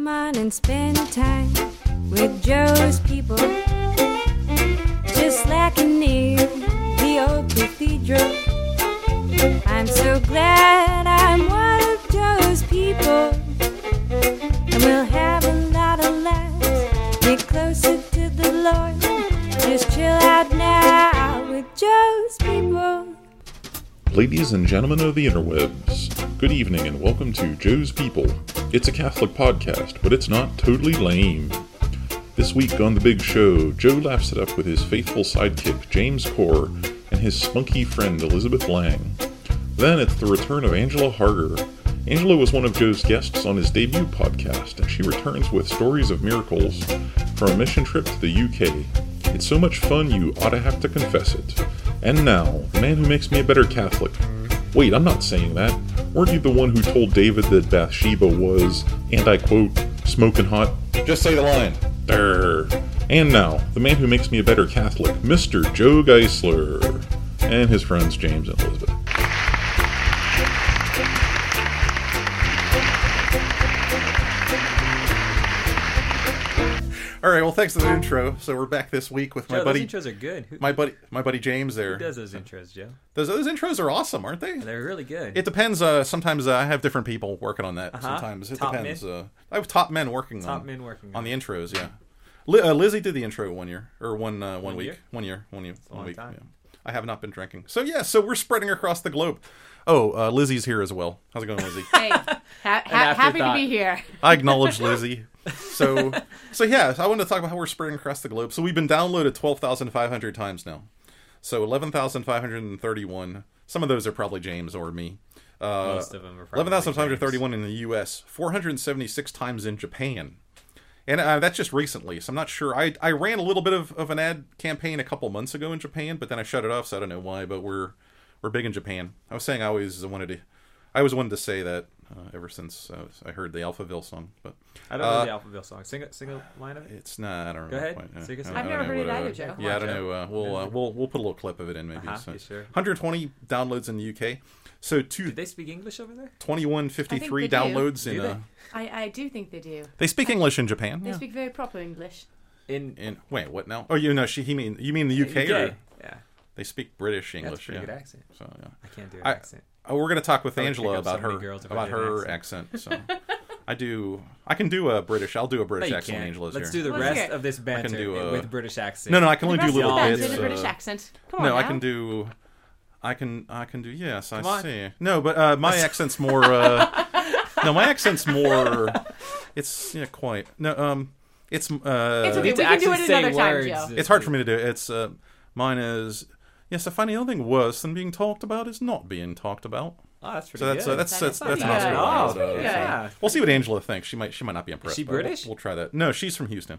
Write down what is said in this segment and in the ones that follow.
Come on and spend time with Joe's people. Just like near the old cathedral. I'm so glad Ladies and gentlemen of the interwebs, good evening and welcome to Joe's People. It's a Catholic podcast, but it's not totally lame. This week on The Big Show, Joe laughs it up with his faithful sidekick, James Kuhr, and his spunky friend, Elizabeth Lange. Then it's the return of Angela Harger. Angela was one of Joe's guests on his debut podcast, and she returns with stories of miracles from a mission trip to the UK. It's so much fun you ought to have to confess it. And now, the man who makes me a better Catholic. Wait, I'm not saying that. Weren't you the one who told David that Bathsheba was, and I quote, smoking hot? Just say the line. There. And now, the man who makes me a better Catholic, Mr. Joe Geisler, and his friends James and Elizabeth. All right. Well, thanks for the intro. So we're back this week with my Joe, buddy, those intros are good. Who, my buddy, my buddy James. There. who does those intros, Joe? Those those intros are awesome, aren't they? They're really good. It depends. Uh, sometimes uh, I have different people working on that. Uh-huh. Sometimes it Top depends. Uh, I have top men working on Top on men working on the intros. Yeah. Li- uh, Lizzie did the intro one year or one uh, one, One week. year? One year. One year. One week. Yeah. I have not been drinking. So yeah. So we're spreading across the globe. Oh, uh, Lizzie's here as well. How's it going, Lizzie? Hey, ha- ha- happy to be here. I acknowledge Lizzie. So, so yeah, I wanted to talk about how we're spreading across the globe. So we've been downloaded twelve thousand five hundred times now. So eleven thousand five hundred and thirty-one. Some of those are probably James or me. Uh, Most of them are probably eleven thousand five hundred thirty-one in the U.S. Four hundred seventy-six times in Japan. And uh, that's just recently, so I'm not sure. I, I ran a little bit of, of an ad campaign a couple months ago in Japan, but then I shut it off, so I don't know why. But we're we're big in Japan. I was saying I always wanted to, I always wanted to say that uh, ever since uh, I heard the Alphaville song. But I don't uh, know the Alphaville song. Sing a, sing a line of it. it's not. I don't remember. ahead. Quite, Sing us I a don't- I've never heard know it what, either, uh, Joe. Yeah, I don't know. Uh, we'll, uh, we'll we'll put a little clip of it in maybe. Uh-huh, so. you sure. 120 downloads in the UK. So two, Did they speak English over there? 2153 I think they do. downloads in. Do they? Uh, I, I do think they do. they speak English in Japan. They Yeah. speak very proper English. In In wait, what now? Oh, you know, she he mean you mean the UK, or Yeah, they speak British that's a English? yeah. good accent. So yeah. I can't do an I- accent. Oh, we're gonna talk with I Angela pick so about her girls about her accent. So I do. I can do a British. I'll do a British you accent. can't. Angela's Let's here. do the Let's rest of this banter do, uh, with British accent. No, no, I can only The do rest of little the bands bands bits. in a British accent. Come on no, I can do. I can. I can do. Yes, I on. see. No, but uh, my accent's more. Uh, no, my accent's more. It's yeah, quite. No, um, it's uh, It's okay. We can do it another time, words. Joe. it's hard for me to do. It's uh, mine is. Yes, I find anything worse than being talked about is not being talked about. Oh, that's pretty So that's good. uh, that's That that's is that's, pretty an good. Oscar Oh, award, that's uh, pretty so- Yeah. We'll see what Angela thinks. She might she might not be impressed. she but we'll- British? We'll, try that. No, she's from Houston.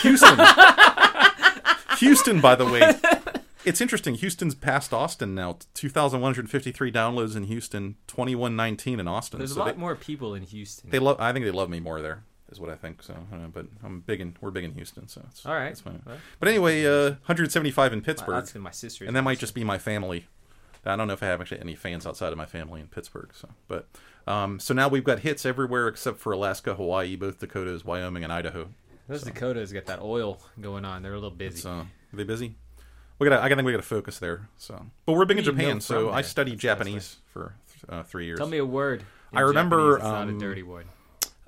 Houston. Houston, by the way, it's interesting. Houston's past Austin now. Two thousand one hundred fifty-three downloads in Houston. Twenty-one nineteen in Austin. There's a lot they, more people in Houston. they love. I think they love me more there. Is what I think. So, uh, but I'm big in. We're big in Houston. So it's All right. It's fine. But anyway, uh, 175 in Pittsburgh, That's in my sister. and that might just be my family. I don't know if I have actually any fans outside of my family in Pittsburgh. So, but um, so now we've got hits everywhere except for Alaska, Hawaii, both Dakotas, Wyoming, and Idaho. Those Dakotas got that oil going on. They're a little busy. So, are they busy? We gotta, I think we got to focus there. So, but we're big in Who do you know Japan. So from I studied That's the best Japanese for uh, three years. Tell me a word. in I remember, Japanese. It's not um, a dirty word.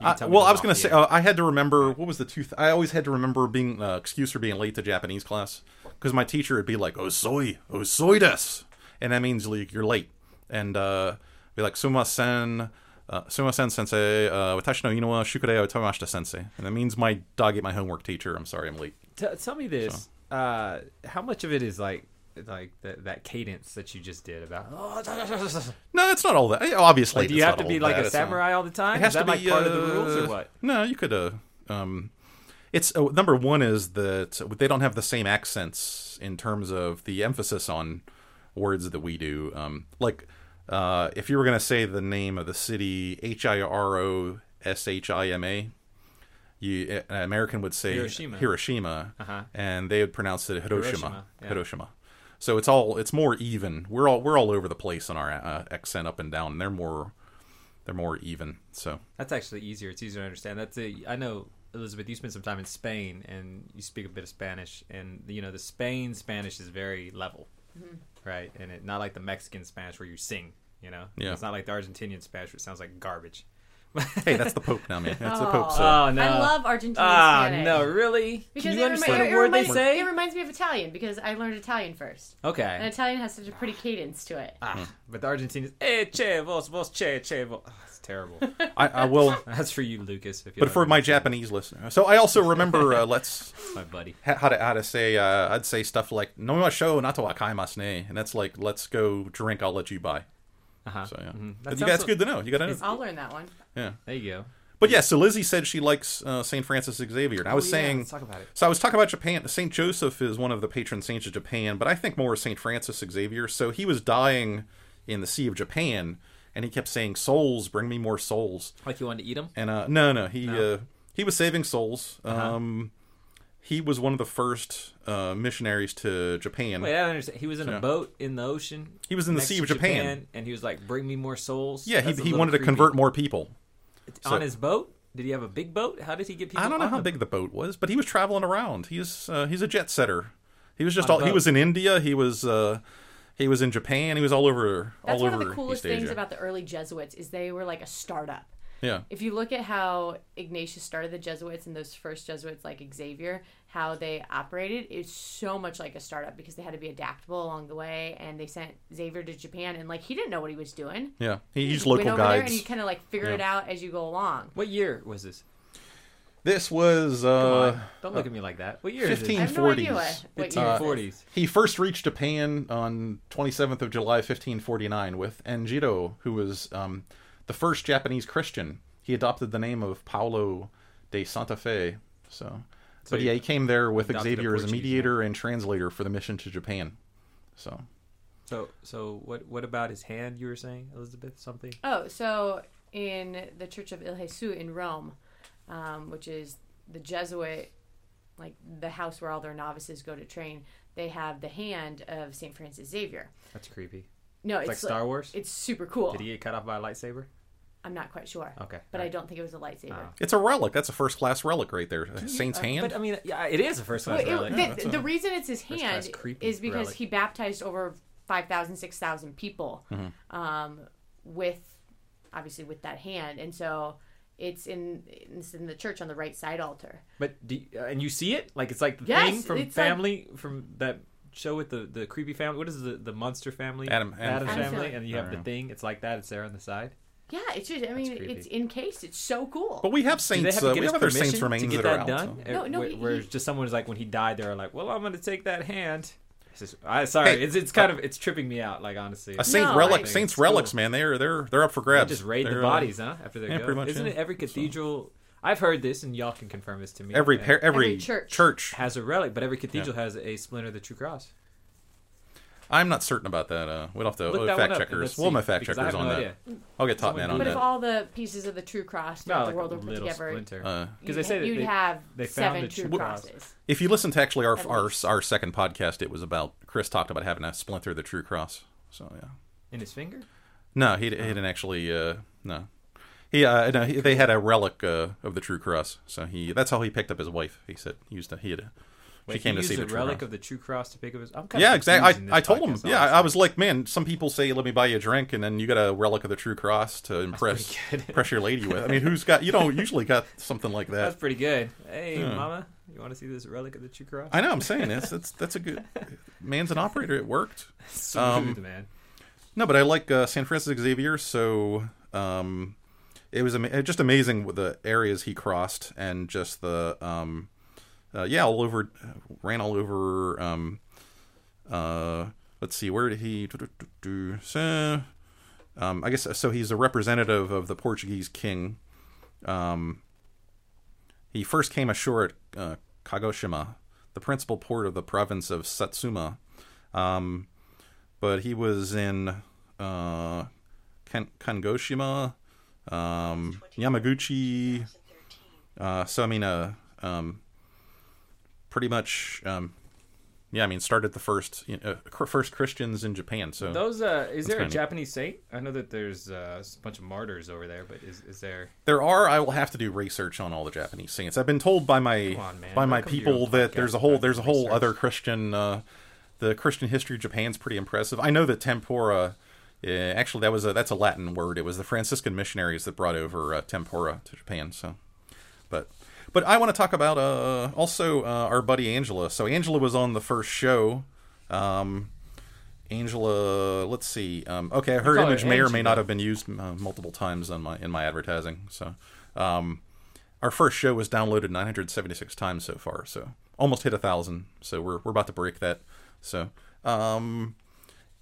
You Uh, can tell me well, I was going to say, uh, I had to remember what was the two. I always had to remember being uh, excuse for being late to Japanese class because my teacher would be like, "Oh soy, oh soy des," and that means like you're late, and uh, be like, "Sumasen, uh, sumasen sensei, uh, watashi no ino wa shukure o tomashita sensei," and that means my dog ate my homework. Teacher, I'm sorry, I'm late. T- tell me this. Uh, how much of it is like like that that cadence that you just did about? Oh, No, it's not all that. eh, Obviously, like, do you have to be like that. a samurai all the time? It has is that to like be part of the rules or uh, what? No, you could. Uh, um, it's uh, number one is that they don't have the same accents in terms of the emphasis on words that we do. Um, like uh, if you were going to say the name of the city, H I R O S H I M A. You, an American would say Hiroshima. Hiroshima, Uh-huh. and they would pronounce it Hiroshima. Hiroshima, yeah. Hiroshima. So it's all it's more even. We're all we're all over the place on our uh, accent up and down. And they're more they're more even. So That's actually easier. It's easier to understand. That's a, I know Elizabeth. You spent some time in Spain, and you speak a bit of Spanish, and you know the Spain Spanish is very level, right? And it not like the Mexican Spanish where you sing. You know, Yeah. It's not like the Argentinian Spanish, which sounds like garbage. hey, that's the Pope now, man. That's the Oh. Pope. So. Oh no! I love Argentinian Ah Spanish. no, really? Because Can it you understand remi- a it word they reminds, say? It reminds me of Italian because I learned Italian first. Okay. And Italian has such a pretty cadence to it. Ah, but the Argentinians, eh, che, vos, vos, che, che, vos. Oh, it's terrible. I, I will. That's for you, Lucas. If you But for my understand. Japanese listener, so I also remember. Uh, let's my buddy. ha- how to how to say. Uh, I'd say stuff like "No wa shou nato wa kaimasu ne," and that's like "Let's go drink. I'll let you buy." Uh-huh. So yeah, Mhm. but That you, that's good to know. You got to know. I'll learn that one. Yeah. There you go. But yeah, so Lizzie said she likes uh, Saint Francis Xavier, and I was Oh, yeah, saying. let's talk about it. So I was talking about Japan. Saint Joseph is one of the patron saints of Japan, but I think more Saint Francis Xavier. So he was dying in the Sea of Japan, and he kept saying, "Souls, bring me more souls." Like you wanted to eat them? And uh, no, no, he No? Uh, he was saving souls. Uh-huh. Um, he was one of the first uh, missionaries to Japan. Wait, I don't understand. He was in Yeah. a boat in the ocean. He was in the Sea of Japan. and he was like, "Bring me more souls." yeah, he, That's a he little wanted to convert more people. so- on his boat. Did he have a big boat? How did he get people? I don't know on how the- big the boat was, but he was traveling around. He's uh, he's a jet setter. He was just On all. He was in India. He was uh, he was in Japan. He was all over That's all one of the coolest things about the early Jesuits is they were like a startup. Yeah. If you look at how Ignatius started the Jesuits and those first Jesuits like Xavier, how they operated, it's so much like a startup because they had to be adaptable along the way. And they sent Xavier to Japan, and like he didn't know what he was doing. Yeah, he used went local over there guides. and you kind of like figure Yeah. it out as you go along. What year was this? This was Come uh, on, don't look at me like that. What year is fifteen- I have no idea 40s. what, what year it is. forties. he first reached Japan on 27th of July 1549 with Enjiro, who was um, the first Japanese Christian. He adopted the name of Paulo de Santa Fe. So, but he yeah, he came there with Xavier as a Portuguese mediator and translator for the mission to Japan. So, So, so what? What about his hand? You were saying, Elizabeth, something? Oh, so in the Church of Il Jesus in Rome, um, which is the Jesuit, like the house where all their novices go to train, they have the hand of Saint Francis Xavier. That's creepy. No, It's it's like Star Wars. It's super cool. Did he get cut off by a lightsaber? I'm not quite sure. Okay, But I don't think it was a lightsaber. Oh. it's a relic. That's a first class relic right there. A Saint's Uh, hand. But I mean, yeah, it is a first Well, class it- relic. the, that's the a- reason it's his hand is because relic. he baptized over 5,000, 6,000 people Mm-hmm. um, with, obviously, with that hand. And so it's in it's in the church on the right side altar. But do you, uh, and you see it like it's like the Yes, thing from it's like- Family from that show with the the creepy family. What is the the monster family? Adam- Adam Addams Family. family, and you have the Family. thing. It's like that. It's there on the side. Yeah, it's just, I mean, creepy. it's encased. It's so cool. but we have saints. have Uh, we have other permission saints remains to get that that, are out. done? so. No, no, Where, he- where he- just someone's like when he died, they're like, "Well, I'm going to take that hand." Just, I sorry, Hey, it's it's kind of it's tripping me out. Like honestly, A saint No, relic, I- saints It's cool. relics, man. They're they're they're up for They grabs. just raid the They're, uh, bodies, huh? After they yeah, go, pretty much, isn't yeah. it? Every cathedral, I've heard this, and y'all can confirm this to me. Every par- every, Every church. church. has a relic, but every cathedral has a splinter of the true cross. I'm not certain about that. Uh, we'll have to Look that fact one up, and checkers. let's We'll have see, fact because I checkers have on no that. idea. I'll get top Someone man on but that. if that. all the pieces of the true cross throughout No, the like world a were put little together, splinter. Uh, Because you'd, they say that you'd they- have they found seven the true true crosses. if you listen to actually our our, our second podcast, it was about Chris talked about having a splinter of the true cross. So yeah, in his finger. no, he, he didn't actually. Uh, no, he uh, no, he, they had a relic uh, of the true cross. So he that's how he picked up his wife. He said he used to he had. A, Wait, she came to see the relic cross. of the true cross to pick up his. I'm kind Yeah, exactly. I, I told him. Yeah, I was like, man, some people say, "Let me buy you a drink," and then you got a relic of the true cross to impress impress your lady with. I mean, who's got you don't usually got something like that. That's pretty good. Hey, Yeah. mama, you want to see this relic of the true cross? I know. I'm saying it's that's that's a good man's an operator. It worked. Smooth, um, man. No, but I like uh, San Francisco Xavier. So um, it was ama- just amazing the areas he crossed and just the um, uh, yeah, all over ran all over. Um, uh, let's see, where did he? So, um, I guess so. He's a representative of the Portuguese king. Um, he first came ashore at uh, Kagoshima, the principal port of the province of Satsuma. Um, but he was in uh, Kan- Kangoshima, um, Yamaguchi. Uh, so I mean, uh, um, pretty much, um, yeah, I mean, started the first you know, first Christians in Japan. So Those uh, is there a kinda neat. Japanese saint? I know that there's uh, a bunch of martyrs over there, but is is there? there are. I will have to do research on all the Japanese saints. I've been told by my on, by my Welcome to your people that podcast there's a whole there's a whole research. other Christian. Uh, the Christian history of Japan's pretty impressive. I know that tempura. Uh, actually, that was a that's a Latin word. It was the Franciscan missionaries that brought over uh, tempura to Japan. So, but but I want to talk about uh, also uh, our buddy Angela. So Angela was on the first show. Um, Angela, let's see. Um, okay, her image may or may not have been used uh, multiple times on my in my advertising. So, um, our first show was downloaded 976 times so far. So almost hit a thousand. So we're we're about to break that. So, um,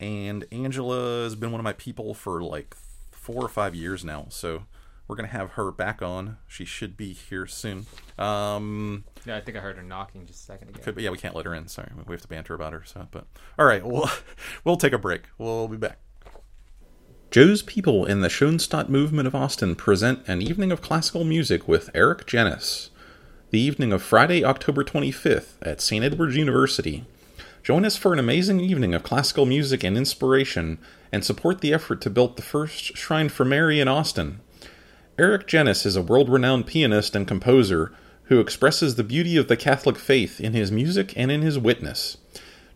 and Angela has been one of my people for like four or five years now. So we're gonna have her back on. She should be here soon. Um, Yeah, I think I heard her knocking just a second ago. could be, yeah, we can't let her in. Sorry, we have to banter about her. So, but all right, we'll we'll take a break. We'll be back. Joe's people in the Schoenstatt movement of Austin present an evening of classical music with Eric Genuis. The evening of Friday, October 25th at St. Edward's University. Join us for an amazing evening of classical music and inspiration and support the effort to build the first shrine for Mary in Austin. Eric Genuis is a world renowned pianist and composer who expresses the beauty of the Catholic faith in his music and in his witness.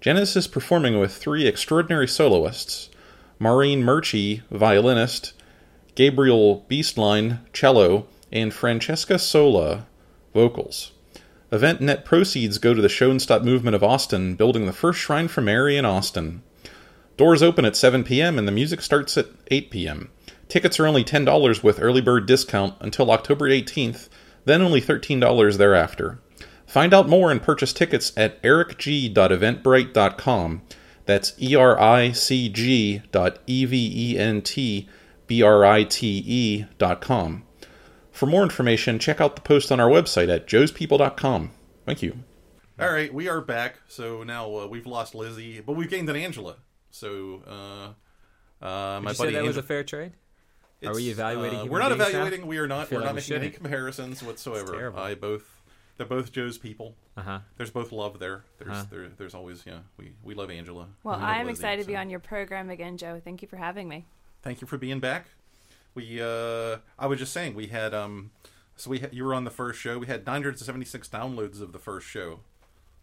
Genuis is performing with three extraordinary soloists Maureen Murchie, violinist, Gabriel Beastline, cello, and Francesca Sola, vocals. Event net proceeds go to the Schoenstatt Movement of Austin, building the first shrine for Mary in Austin. Doors open at 7 p.m. and the music starts at 8 p.m. Tickets are only $10 with early bird discount until October 18th, then only $13 thereafter. Find out more and purchase tickets at ericg.eventbrite.com. That's E R I C G dot E V E N T B R I T E dot com. For more information, check out the post on our website at joespeople.com. Thank you. All right, we are back. So now uh, we've lost Lizzie, but we've gained an Angela. So uh, uh, my Would you buddy say that was a fair trade? Are we evaluating uh, human we're not beings now? evaluating. We are not. We're like not we making any shouldn't. comparisons whatsoever. terrible. I both. They're both Joe's people. Uh huh. There's both love there. There's Uh-huh. there, there's always yeah. We we love Angela. Well, We love I'm Lizzie, excited to be on your program again, Joe. Thank you for having me. Thank you for being back. We uh I was just saying we had um so we had, you were on the first show. We had 976 downloads of the first show.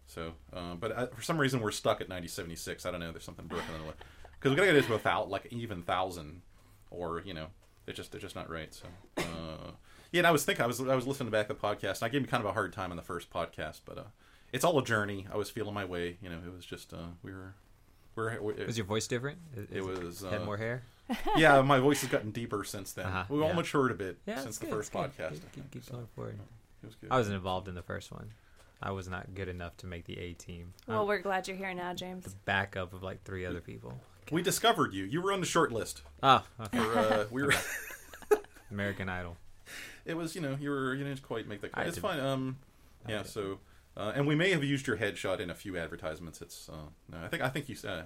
So, uh, but uh, for some reason we're stuck at 9076. I don't know. There's something broken in the way because we gotta get it to a like even thousand, or you know, it's just they're just not right. So, uh, yeah. And I was thinking I was I was listening back to the podcast. And I gave me kind of a hard time on the first podcast, but uh, it's all a journey. I was feeling my way. You know, it was just uh, we were we're, we Was your voice different? Is- It was, had uh, more hair. yeah, my voice has gotten deeper since then. Uh-huh, We've all matured a bit Yeah, since the good, first it's good. podcast. Keep, keep, keep going forward. It was good. I wasn't involved in the first one. I was not good enough to make the A team. Well, I'm we're glad you're here now, James. the James. backup of like three other people. we discovered you. You were on the short list. Ah, okay. For, uh, we were. American Idol. it was you know you were you didn't quite make the. I It's fine. Um, I yeah. did. So, uh, and we may have used your headshot in a few advertisements. It's uh, no, I think I think you uh,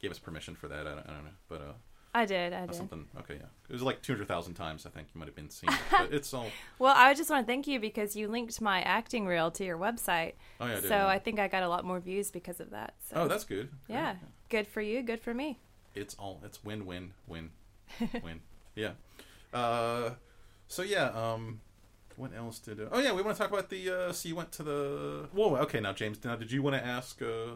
gave us permission for that. I don't, I don't know, but uh, I did, I did. something. Okay, yeah. It was like two hundred thousand times. I think you might have been seen. but it's all. Well, I just want to thank you because you linked my acting reel to your website. Oh yeah. I did, so yeah. I think I got a lot more views because of that. So. Oh, that's good. Great. yeah. Good for you, good for me. it's all it's win win win win yeah uh so yeah um what else did uh, oh yeah we want to talk about the uh so you went to the whoa okay now james now did you want to ask uh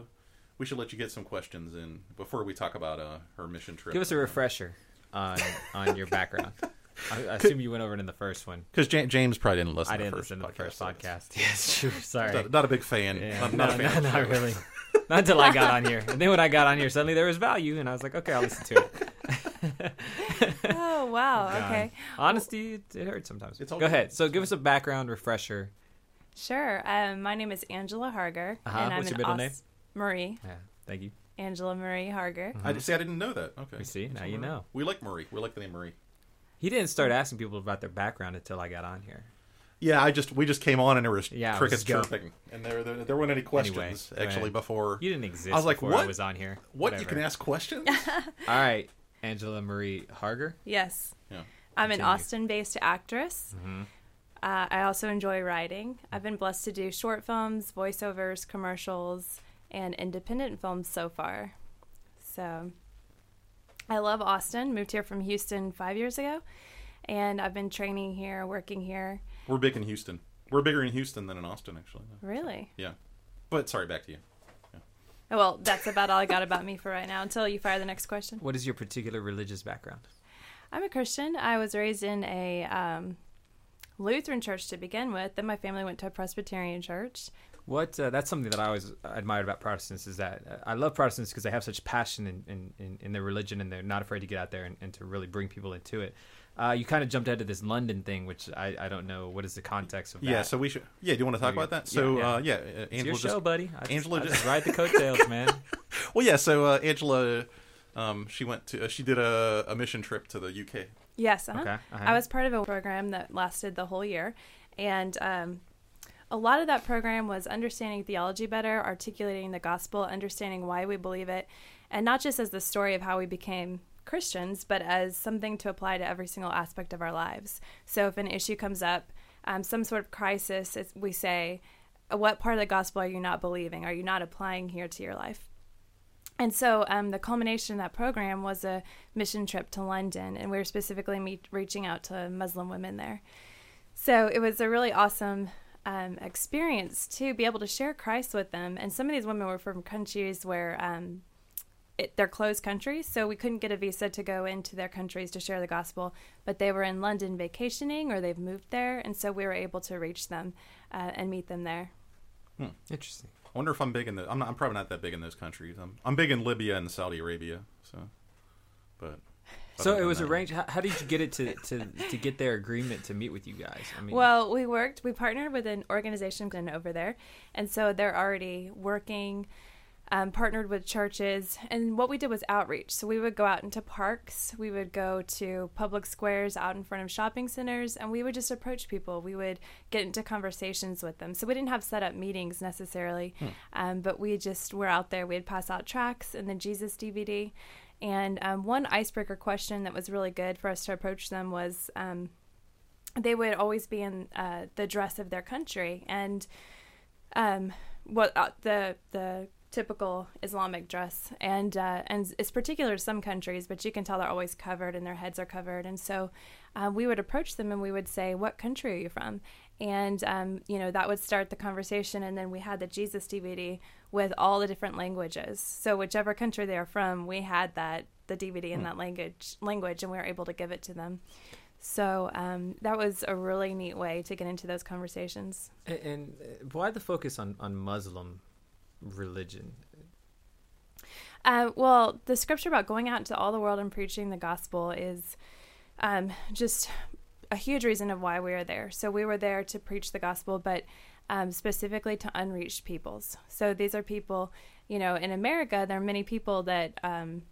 we should let you get some questions in before we talk about uh her mission trip Give us a refresher on on your background. I, I assume you went over it in the first one. because james probably didn't listen I to didn't the first listen to the first so podcast. Yes, sure. Sorry. not, not a big fan Yeah, not, no, not a fan no, not really. Not until I got on here. And then when I got on here, suddenly there was value, and I was like, okay, I'll listen to it. Oh, wow. God. okay. Honesty, it, it hurts sometimes. It's all Go good. ahead. So give us a background refresher. Sure. Um, my name is Angela Harger. Uh-huh. And I'm What's an your middle name? Marie. Yeah, thank you. Angela Marie Harger. I see. I didn't know that. Okay. We see, now you know. We like Marie. We like the name Marie. He didn't start asking people about their background until I got on here. Yeah, I just we just came on and there was Yeah, it crickets was go. chirping, and there, there there weren't any questions Anyway, actually ahead. before. You didn't exist I was like, before what? I was on here. What you Whatever. can ask questions? All right, Angela Marie Harger. Yes. Yeah. I'm an Continue. Austin based actress. Mm-hmm. Uh, I also enjoy writing. I've been blessed to do short films, voiceovers, commercials, and independent films so far. So I love Austin. Moved here from Houston five years ago, and I've been training here, working here. We're big in Houston. We're bigger in Houston than in Austin, actually. Really? Yeah. But sorry, back to you. Oh, Well, that's about all I got about me for right now until you fire the next question. What is your particular religious background? I'm a Christian. I was raised in a um, Lutheran church to begin with. Then my family went to a Presbyterian church. What uh, that's something that I always admired about Protestants is that uh, I love Protestants because they have such passion in, in, in, in their religion and they're not afraid to get out there and, and to really bring people into it. Uh, you kind of jumped ahead to this London thing, which I, I don't know what is the context of that. Yeah, so we should. Yeah, do you want to talk Yeah, about that? So, yeah. uh, yeah, uh, it's Angela your just. show, buddy. I Angela just, I just- just ride the coattails, man. Well, yeah. So uh, Angela, um, she went to. Uh, she did a, a mission trip to the UK. Yes, uh-huh. Okay, uh-huh. I was part of a program that lasted the whole year, and um, a lot of that program was understanding theology better, articulating the gospel, understanding why we believe it, and not just as the story of how we became Christians, but as something to apply to every single aspect of our lives. So if an issue comes up, um, some sort of crisis, we say, what part of the gospel are you not believing? Are you not applying here to your life? And so um, the culmination of that program was a mission trip to London, and we were specifically meet, reaching out to Muslim women there. So it was a really awesome um, experience to be able to share Christ with them. And some of these women were from countries where um, it, they're closed countries, so we couldn't get a visa to go into their countries to share the gospel. But they were in London vacationing, or they've moved there, and so we were able to reach them uh, and meet them there. Interesting. I wonder if I'm big in the. I'm not. I'm probably not that big in those countries. I'm. I'm big in Libya and Saudi Arabia. So, but. So it was that- arranged. How, how did you get it to, to, to get their agreement to meet with you guys? I mean, Well, we worked, we partnered with an organization over there. And so they're already working, um, partnered with churches. And what we did was outreach. So we would go out into parks, we would go to public squares out in front of shopping centers, and we would just approach people. We would get into conversations with them. So we didn't have set up meetings necessarily, um, but we just were out there. We'd pass out tracks and the Jesus DVD. And um, one icebreaker question that was really good for us to approach them was, um, they would always be in uh, the dress of their country and um, what uh, the the typical Islamic dress and uh, and it's particular to some countries, but you can tell they're always covered and their heads are covered. And so uh, we would approach them and we would say, "What country are you from?" And um, you know that would start the conversation. And then we had the Jesus DVD with all the different languages. So whichever country they are from, we had that the DVD in that language language, and we were able to give it to them. So um, that was a really neat way to get into those conversations. and, and uh, why the focus on, on Muslim religion? Uh, well, the scripture about going out into all the world and preaching the gospel is um, just a huge reason of why we are there. So we were there to preach the gospel, but um, specifically to unreached peoples. So these are people, you know, in America, there are many people that um,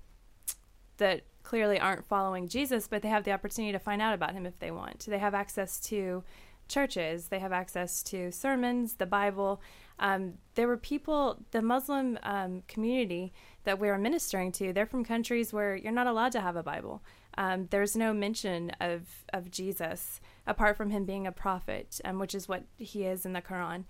that clearly aren't following Jesus, but they have the opportunity to find out about him if they want. They have access to churches, they have access to sermons, the Bible. Um, there were people, the Muslim um, community that we were ministering to, they're from countries where you're not allowed to have a Bible. Um, there's no mention of, of Jesus apart from him being a prophet, um, which is what he is in the Quran.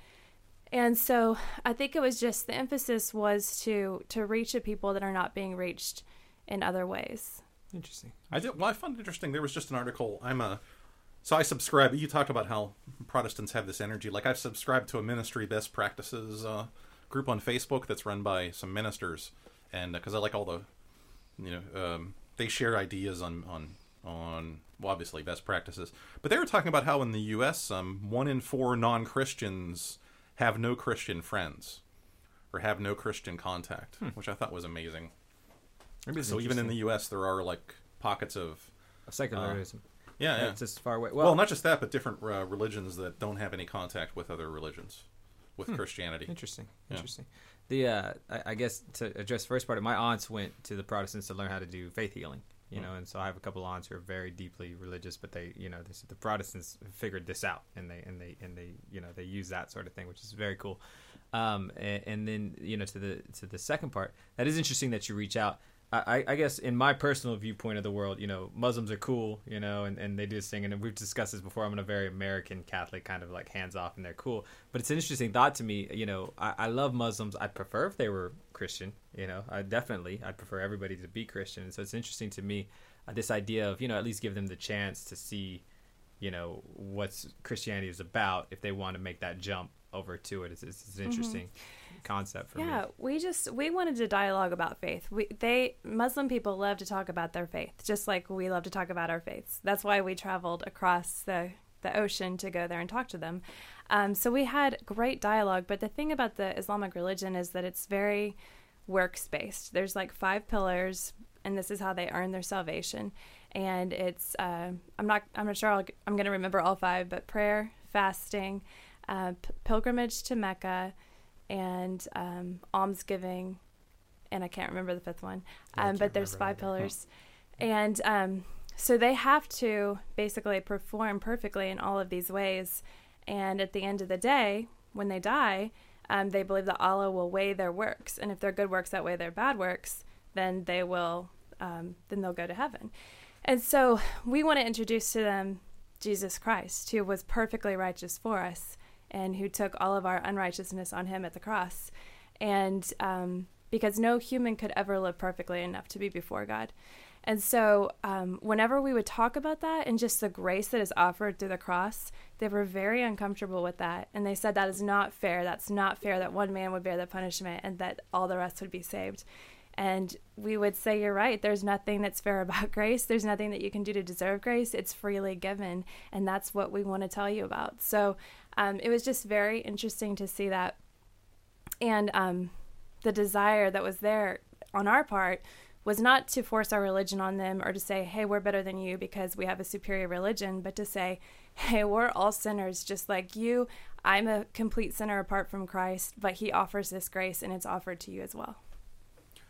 And so I think it was just the emphasis was to to reach a people that are not being reached in other ways. Interesting. I did. Well, I found it interesting. There was just an article. I'm a. So I subscribe. You talked about how Protestants have this energy. Like I've subscribed to a ministry best practices uh, group on Facebook that's run by some ministers, and because I like all the, you know, um, they share ideas on on on well, obviously best practices. But they were talking about how in the U.S. Um, one in four non Christians have no Christian friends, or have no Christian contact, which I thought was amazing. Maybe So even in the. U.S., there are like pockets of secularism, yeah, yeah. it's just far away. Well, Well, not just that, but different uh, religions that don't have any contact with other religions, with Christianity. Interesting. Yeah. Interesting. The uh, I, I guess to address the first part, of my aunts went to the Protestants to learn how to do faith healing. You know, and so I have a couple aunts who are very deeply religious, but they, you know, they, said the Protestants figured this out, and they and they and they, you know, they use that sort of thing, which is very cool. Um, and, and then you know, to the to the second part, that is interesting that you reach out. I, I guess in my personal viewpoint of the world, you know, Muslims are cool, you know, and, and they do this thing, and we've discussed this before. I'm in a very American Catholic kind of like hands off, and they're cool. But it's an interesting thought to me. You know, I, I love Muslims. I'd prefer if they were Christian. You know, I definitely I'd prefer everybody to be Christian. And so it's interesting to me uh, this idea of you know at least give them the chance to see, you know, what Christianity is about if they want to make that jump over to it. It's, it's, it's an interesting concept for me. Yeah, we just we wanted to dialogue about faith. We they Muslim people love to talk about their faith, just like we love to talk about our faiths. That's why we traveled across the the ocean to go there and talk to them. Um, so we had great dialogue. But the thing about the Islamic religion is that it's very works based. There's like five pillars, and this is how they earn their salvation. And it's uh, I'm not I'm not sure I'll, I'm going to remember all five, but prayer, fasting, uh, p- pilgrimage to Mecca, and um, almsgiving, and I can't remember the fifth one. Um, but there's five either. pillars, and um, so they have to basically perform perfectly in all of these ways. And at the end of the day, when they die, um, they believe that Allah will weigh their works, and if their good works outweigh their bad works, then they will, um, then they'll go to heaven. And so we want to introduce to them Jesus Christ, who was perfectly righteous for us, and who took all of our unrighteousness on him at the cross. And um, because no human could ever live perfectly enough to be before God. And so, um, whenever we would talk about that and just the grace that is offered through the cross, they were very uncomfortable with that. And they said that is not fair. That's not fair that one man would bear the punishment and that all the rest would be saved. And we would say, You're right. There's nothing that's fair about grace. There's nothing that you can do to deserve grace. It's freely given. And that's what we want to tell you about. So um, it was just very interesting to see that. And um, the desire that was there on our part was not to force our religion on them or to say, hey, we're better than you because we have a superior religion, but to say, hey, we're all sinners just like you. I'm a complete sinner apart from Christ, but he offers this grace and it's offered to you as well.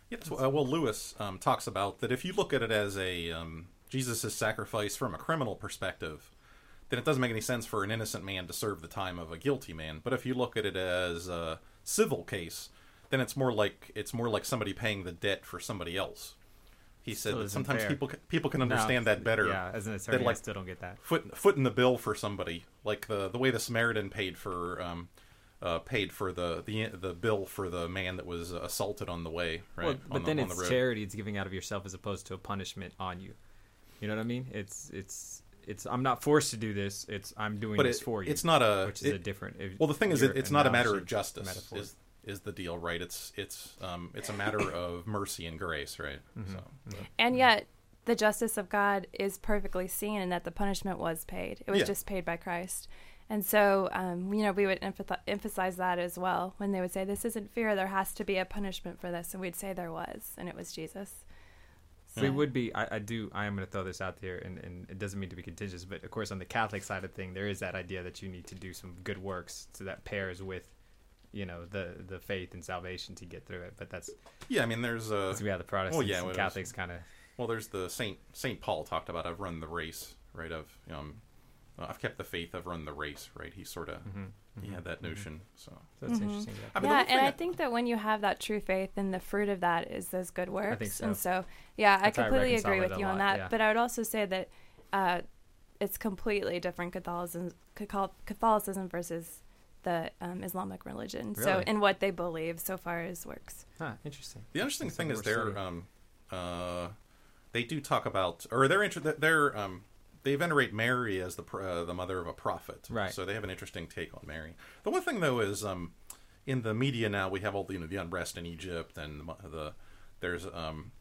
Yes, uh, well, Lewis um, talks about that if you look at it as a um, Jesus' sacrifice from a criminal perspective, then it doesn't make any sense for an innocent man to serve the time of a guilty man. But if you look at it as a civil case, then it's more like it's more like somebody paying the debt for somebody else. He said that sometimes fair. people people can No, understand that better. Yeah, as an attorney, I like, still don't get that. foot foot in the bill for somebody, like the the way the Samaritan paid for um, uh, paid for the, the the bill for the man that was assaulted on the way, right? Well, but on the, then the it's road. charity; it's giving out of yourself as opposed to a punishment on you. You know what I mean? It's it's it's. I'm not forced to do this. It's I'm doing but this it, for you. it's not a which is it- a different. Well, the thing is, it, it's not a matter of justice. metaphor. Is is the deal right? It's it's um it's a matter of mercy and grace, right? Mm-hmm. So And yet, the justice of God is perfectly seen in that the punishment was paid. It was Yeah. just paid by Christ. And so, um, you know, we would emphathi- emphasize that as well when they would say, This isn't fair. There has to be a punishment for this. And we'd say there was, and it was Jesus. We would be. I, I do. I am going to throw this out there, and, and it doesn't mean to be contentious, but of course, on the Catholic side of thing, there is that idea that you need to do some good works, so that pairs with, you know, the the faith and salvation to get through it. But that's yeah, I mean, there's uh, because we have the Protestants yeah, and Catholics kind of. well, there's the Saint Saint Paul talked about. I've run the race, right? Of um, uh, I've kept the faith. I've run the race, right? He sort of he had that notion. So So that's interesting. I mean, yeah, and I I- think that when you have that true faith, then the fruit of that is those good works. so. And so, yeah, That's I I completely reconcile agree with a you on that. yeah. But I would also say that uh, it's completely different Catholicism, Catholicism versus the um, Islamic religion. So, in what they believe so far as works. Huh, interesting. the interesting thing is they're um, uh, they do talk about, or they're inter- they're um, they venerate Mary as the uh, the mother of a prophet. Right. So they have an interesting take on Mary. The one thing though is um, in the media now we have all the you know the unrest in Egypt and the, the there's um,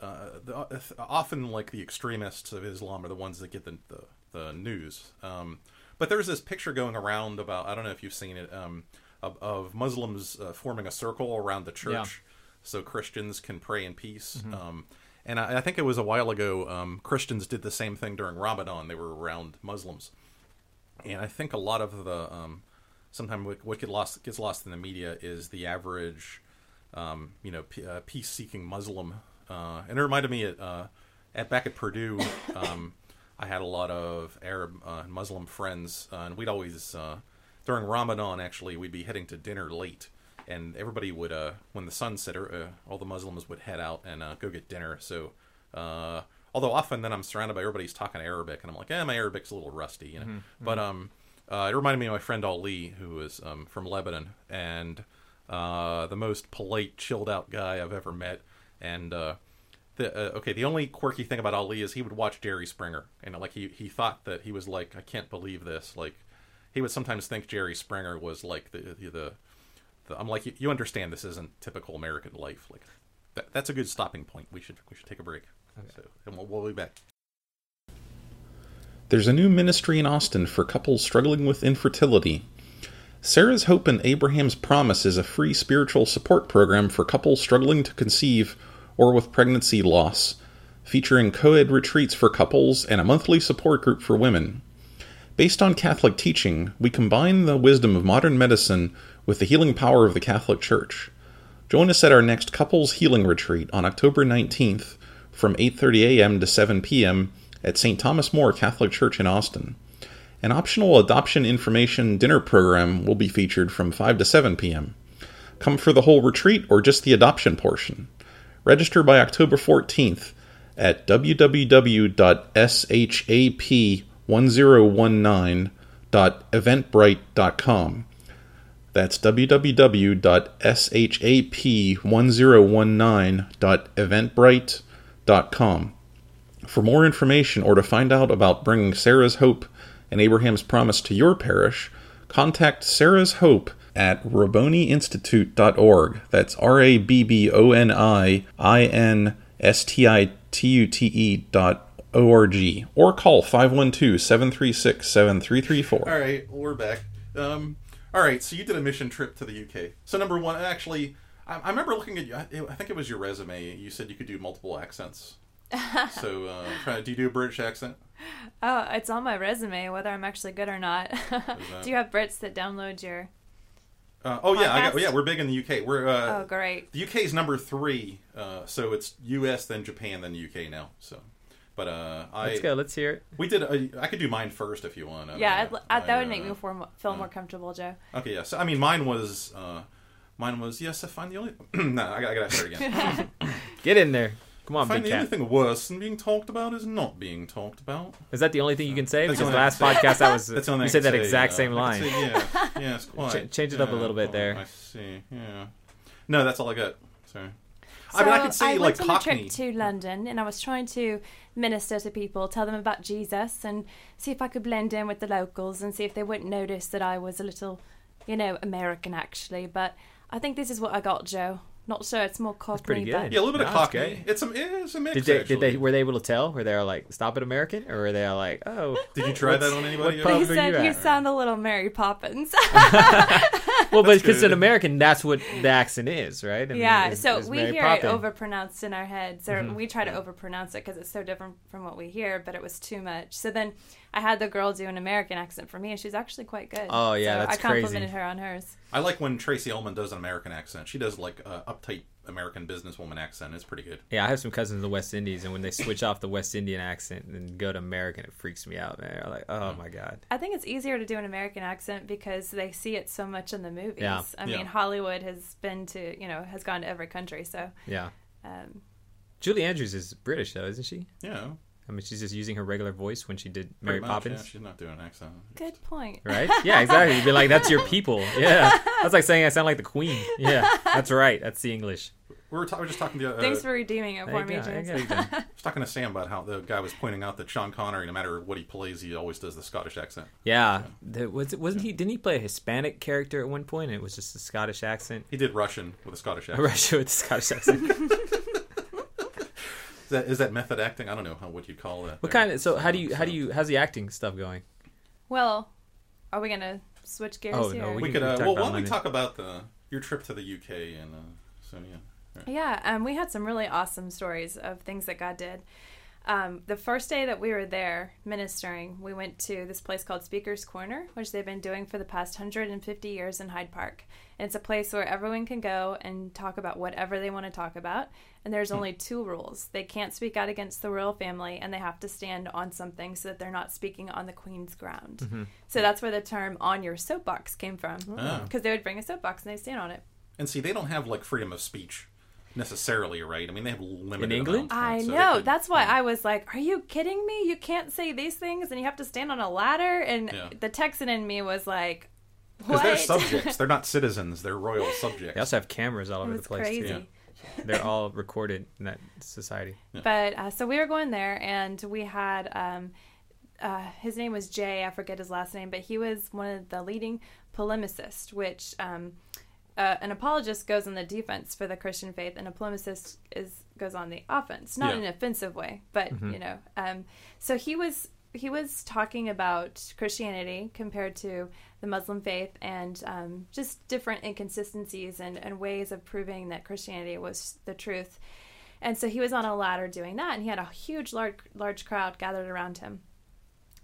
uh, the, uh, often like the extremists of Islam are the ones that get the the, the news. Um, but there's this picture going around about I don't know if you've seen it um, of, of Muslims uh, forming a circle around the church Yeah. so Christians can pray in peace. Um, and I, I think it was a while ago. Um, Christians did the same thing during Ramadan. They were around Muslims, and I think a lot of the um, sometimes what, lost gets lost in the media is the average, um, you know, p- uh, peace-seeking Muslim. Uh, and it reminded me at, uh, at back at Purdue, um, I had a lot of Arab uh, Muslim friends, uh, and we'd always uh, during Ramadan actually we'd be heading to dinner late, and everybody would uh, when the sun set, uh, all the Muslims would head out and uh, go get dinner. So. Uh, although often then I'm surrounded by everybody's talking Arabic, and I'm like, eh, my Arabic's a little rusty, you know. But um, uh, it reminded me of my friend Ali, who was um, from Lebanon, and uh, the most polite, chilled out guy I've ever met. And uh, the uh, okay, the only quirky thing about Ali is he would watch Jerry Springer, and like he he thought that he was like, I can't believe this. Like he would sometimes think Jerry Springer was like the the. The, the I'm like, you, you understand this isn't typical American life. Like that, that's a good stopping point. We should we should take a break. So, and we'll, we'll be back. There's a new ministry in Austin for couples struggling with infertility. Sarah's Hope and Abraham's Promise is a free spiritual support program for couples struggling to conceive or with pregnancy loss, featuring co ed retreats for couples and a monthly support group for women. Based on Catholic teaching, we combine the wisdom of modern medicine with the healing power of the Catholic Church. Join us at our next couples healing retreat on October 19th from 8:30 a.m. to 7 p.m. at St. Thomas More Catholic Church in Austin. An optional adoption information dinner program will be featured from 5 to 7 p.m. Come for the whole retreat or just the adoption portion. Register by October 14th at www.shap1019.eventbrite.com. That's www.shap1019.eventbrite.com. For more information or to find out about bringing Sarah's Hope and Abraham's Promise to your parish, contact Sarah's Hope at rabboniinstitute.org. That's R A B B O N I I N S T I T U T E dot O R G. Or call 512 736 7334. All right, we're back. Um, all right, so you did a mission trip to the UK. So number one, actually, I, I remember looking at you. I, I think it was your resume. You said you could do multiple accents. so, uh, try, do you do a British accent? Oh, it's on my resume whether I'm actually good or not. Do you have Brits that download your? Uh, oh yeah, I got, yeah, we're big in the UK. We're uh, Oh, great. the UK is number three. Uh, so it's US, then Japan, then the UK now. So, but uh, I Let's go. Let's hear it. we did. A, I could do mine first if you want. I Yeah, know. I'd, I, that I, would make uh, me feel more, feel more comfortable, Joe. Okay, yeah. So I mean, mine was uh, mine was yes. I find the only. no, I, gotta- I gotta start again. Get in there. Come I on, find big the only cat. thing worse than being talked about is not being talked about. Is that the only thing you can say? That's the Because only last thing I podcast, that was That's the only you said that say, exact uh, same line. say, yeah, yeah, it's quite. Ch- change it up a little bit there. I see. Yeah. No, that's all I got. Sorry. So I mean, I could say like went on a trip to London, and I was trying to minister to people, tell them about Jesus, and see if I could blend in with the locals, and see if they wouldn't notice that I was a little, you know, American actually. But I think this is what I got, Joe. Not sure it's more Cockney, pretty good. but Yeah, a little bit of No, it's Cockney. great. It's a it's a mix. Did they? Did they? Were they able to tell? Were they like, "Stop it, American," or were they like, "Oh"? Did you try that on anybody? what else? he pub are said you you at? sound a little Mary Poppins. Well, but because good. an American, that's what the accent is, right? I mean, yeah, is- so is we Mary hear Poppins. it overpronounced in our heads, or mm-hmm. we try to overpronounce it because it's so different from what we hear, but it was too much. So then I had the girl do an American accent for me, and she's actually quite good. Oh, yeah, so that's I complimented crazy. her on hers. I like when Tracey Ullman does an American accent. She does like a uptight American businesswoman accent. It's pretty good. Yeah, I have some cousins in the West Indies, and when they switch off the West Indian accent and go to American, it freaks me out, man. I'm like, oh my god. I think it's easier to do an American accent because they see it so much in the movies. Yeah. I Yeah. mean, Hollywood has been to, you know, has gone to every country. So, Yeah. um, Julie Andrews is British, though, isn't she? Yeah, I mean, she's just using her regular voice when she did Mary much, Poppins. Yeah, she's not doing an accent. good point. Right? Yeah, exactly. You'd be like, that's your people. Yeah. That's like saying I sound like the Queen. Yeah. That's right. That's the English. We were, ta- we were just talking to. Uh, Thanks for redeeming it for me, go. James. I was talking to Sam about how the guy was pointing out that Sean Connery, no matter what he plays, he always does the Scottish accent. Yeah. The, was it, wasn't he? Didn't he play a Hispanic character at one point? And it was just a Scottish accent. He did Russian with a Scottish accent. Russia with the Scottish accent. Is that, is that method acting? I don't know how what you'd call that. What there. kind of? So how do you? How do you? How's the acting stuff going? Well, are we going to switch gears Oh, here? no, We, We could. Uh, well, why don't we talk about the your trip to the UK and uh, so yeah. Yeah, um, we had some really awesome stories of things that God did. Um, the first day that we were there ministering, we went to this place called Speaker's Corner, which they've been doing for the past 150 years in Hyde Park. And it's a place where everyone can go and talk about whatever they want to talk about. And there's only two rules they can't speak out against the royal family, and they have to stand on something so that they're not speaking on the Queen's ground. So that's where the term on your soapbox came from. Ah. Because they would bring a soapbox and they'd stand on it. And see, they don't have like freedom of speech necessarily, right? I mean, they have limited. In England? amounts. I So know. could- That's why yeah. I was like, "Are you kidding me? You can't say these things, and you have to stand on a ladder." And Yeah. the Texan in me was like, Because "What?" they're subjects. They're not citizens. They're royal subjects. They also have cameras all over the place crazy. too. They're all recorded in that society. But uh, so we were going there, and we had um, uh, his name was Jay. I forget his last name, but he was one of the leading polemicists, which um, uh, an apologist goes on the defense for the Christian faith, and a polemicist is goes on the offense, not Yeah. in an offensive way, but you know. Um, so he was he was talking about Christianity compared to the Muslim faith and um, just different inconsistencies and, and ways of proving that Christianity was the truth. And so he was on a ladder doing that, and he had a huge, large, large crowd gathered around him.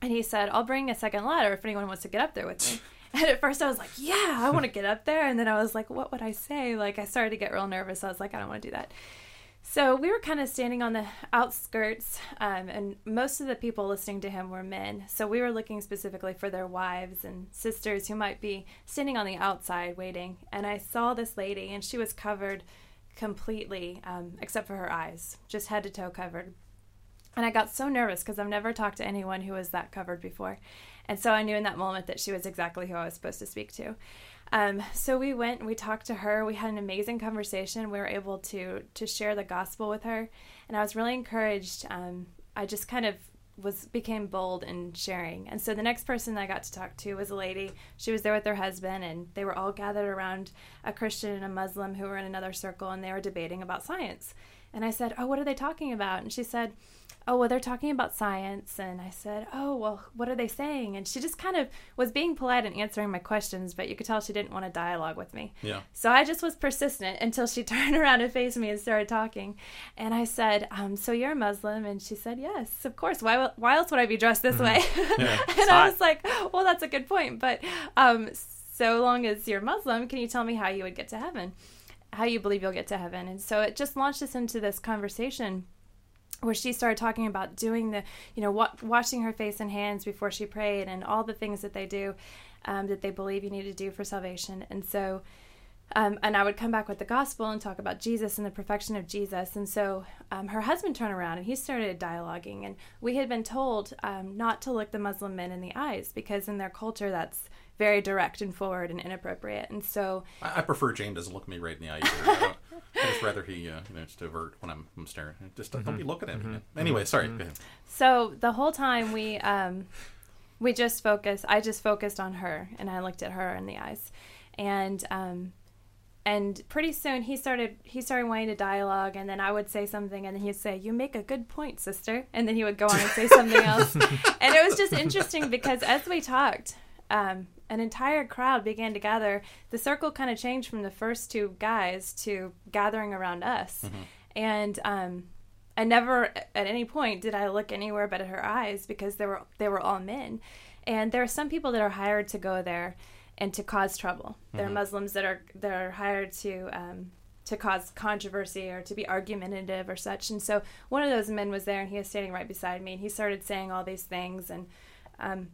And he said, I'll bring a second ladder if anyone wants to get up there with me. And at first I was like, yeah, I want to get up there. And then I was like, what would I say? Like, I started to get real nervous. I was like, I don't want to do that. So we were kind of standing on the outskirts, um, and most of the people listening to him were men. So we were looking specifically for their wives and sisters who might be standing on the outside waiting. And I saw this lady, and she was covered completely, um, except for her eyes, just head to toe covered. And I got so nervous because I've never talked to anyone who was that covered before. And so I knew in that moment that she was exactly who I was supposed to speak to. Um, so we went and we talked to her. We had an amazing conversation. We were able to to share the gospel with her, and I was really encouraged. Um, I just kind of was became bold in sharing. And so the next person I got to talk to was a lady. She was there with her husband, and they were all gathered around a Christian and a Muslim who were in another circle, and they were debating about science. And I said, "Oh, what are they talking about?" And she said, "Oh, well, they're talking about science." And I said, "Oh, well, what are they saying?" And she just kind of was being polite and answering my questions, but you could tell she didn't want to dialogue with me. Yeah. So I just was persistent until she turned around and faced me and started talking. And I said, um, "So you're a Muslim?" And she said, "Yes, of course. Why? Why else would I be dressed this way?" Yeah. and I was like, "Well, that's a good point. But um, so long as you're Muslim, can you tell me how you would get to heaven? How you believe you'll get to heaven?" And so it just launched us into this conversation where she started talking about doing the, you know, wa- washing her face and hands before she prayed, and all the things that they do, um, that they believe you need to do for salvation. And so, um, and I would come back with the gospel and talk about Jesus and the perfection of Jesus. And so, um, her husband turned around and he started dialoguing, and we had been told um, not to look the Muslim men in the eyes because in their culture that's very direct and forward and inappropriate. And so, I, I prefer Jane doesn't look me right in the eye. Either. I, don't, just rather he, uh, you know, just avert when I'm, I'm staring. Just don't, don't be looking at me. Anyway, sorry. Go ahead. So the whole time we um, we just focused. I just focused on her, and I looked at her in the eyes, and um, and pretty soon he started he started wanting to dialogue, and then I would say something, and then he'd say, "You make a good point, sister," and then he would go on and say something else, and it was just interesting because as we talked. Um, an entire crowd began to gather. The circle kind of changed from the first two guys to gathering around us. And um, I never at any point did I look anywhere but at her eyes because they were they were all men. And there are some people that are hired to go there and to cause trouble. There are Muslims that are that are hired to um, to cause controversy or to be argumentative or such. And so one of those men was there and he was standing right beside me and he started saying all these things and um,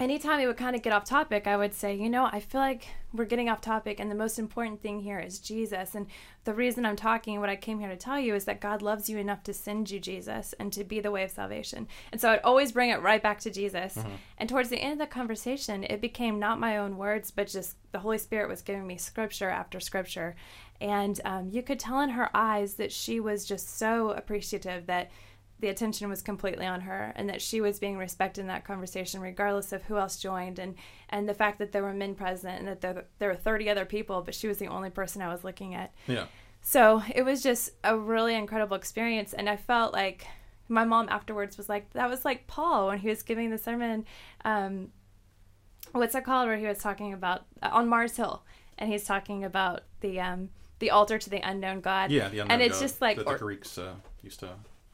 anytime he would kind of get off topic, I would say, you know, I feel like we're getting off topic, and the most important thing here is Jesus. And the reason I'm talking, what I came here to tell you, is that God loves you enough to send you Jesus and to be the way of salvation. And so I'd always bring it right back to Jesus. And towards the end of the conversation, it became not my own words, but just the Holy Spirit was giving me scripture after scripture. And um, you could tell in her eyes that she was just so appreciative that the attention was completely on her and that she was being respected in that conversation regardless of who else joined and and the fact that there were men present and that there, there were 30 other people but she was the only person i was looking at Yeah. so it was just a really incredible experience and i felt like my mom afterwards was like that was like paul when he was giving the sermon um, what's it called where he was talking about uh, on mars hill and he's talking about the um, the altar to the unknown god Yeah. The unknown and it's God just like that the or- Greeks uh, used to.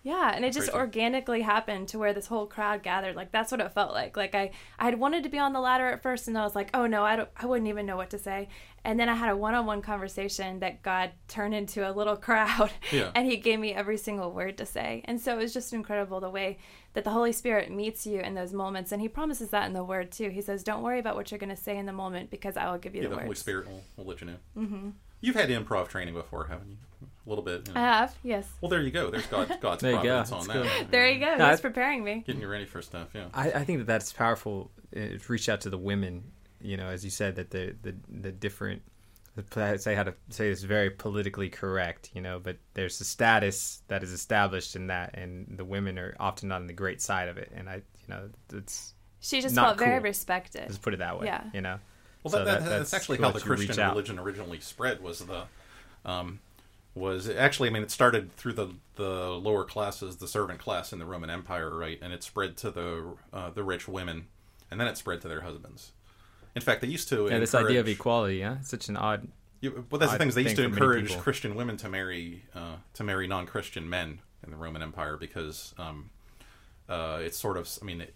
Yeah, and it just Crazy. organically happened to where this whole crowd gathered. Like that's what it felt like. Like I, I had wanted to be on the ladder at first, and I was like, oh no, I don't, I wouldn't even know what to say. And then I had a one on one conversation that God turned into a little crowd. Yeah. And He gave me every single word to say. And so it was just incredible the way that the Holy Spirit meets you in those moments. And He promises that in the Word too. He says, Don't worry about what you're going to say in the moment because I will give you Yeah, the, the Holy words. Spirit will, will let you know. Mm-hmm. You've had improv training before, haven't you? A little bit. you know. I have, yes. Well, there you go. There's God's, God's There you go. providence on That's that. good. There you go. No, He's preparing me. Getting you ready for stuff. Yeah. I, I think that that's powerful. uh, to reach out to the women, you know, as you said that the the the different. I'd say how to say this very politically correct, you know, but there's a status that is established in that, and the women are often not on the great side of it, and I, you know, it's She just Not felt very respected. let's put it that way, Yeah. you know. Well, So that, that, that- that's, that's actually cool how the Christian religion originally spread. Was the um, was actually I mean it started through the the lower classes, the servant class in the Roman Empire, right? And it spread to the uh, the rich women, and then it spread to their husbands. In fact, they used to Yeah, this idea of equal,ity yeah, it's such an odd. You, but that's the odd thing is they used to thing for many encourage. Christian women to marry uh, to marry non-Christian men in the Roman Empire because um, uh, it's sort of I mean it,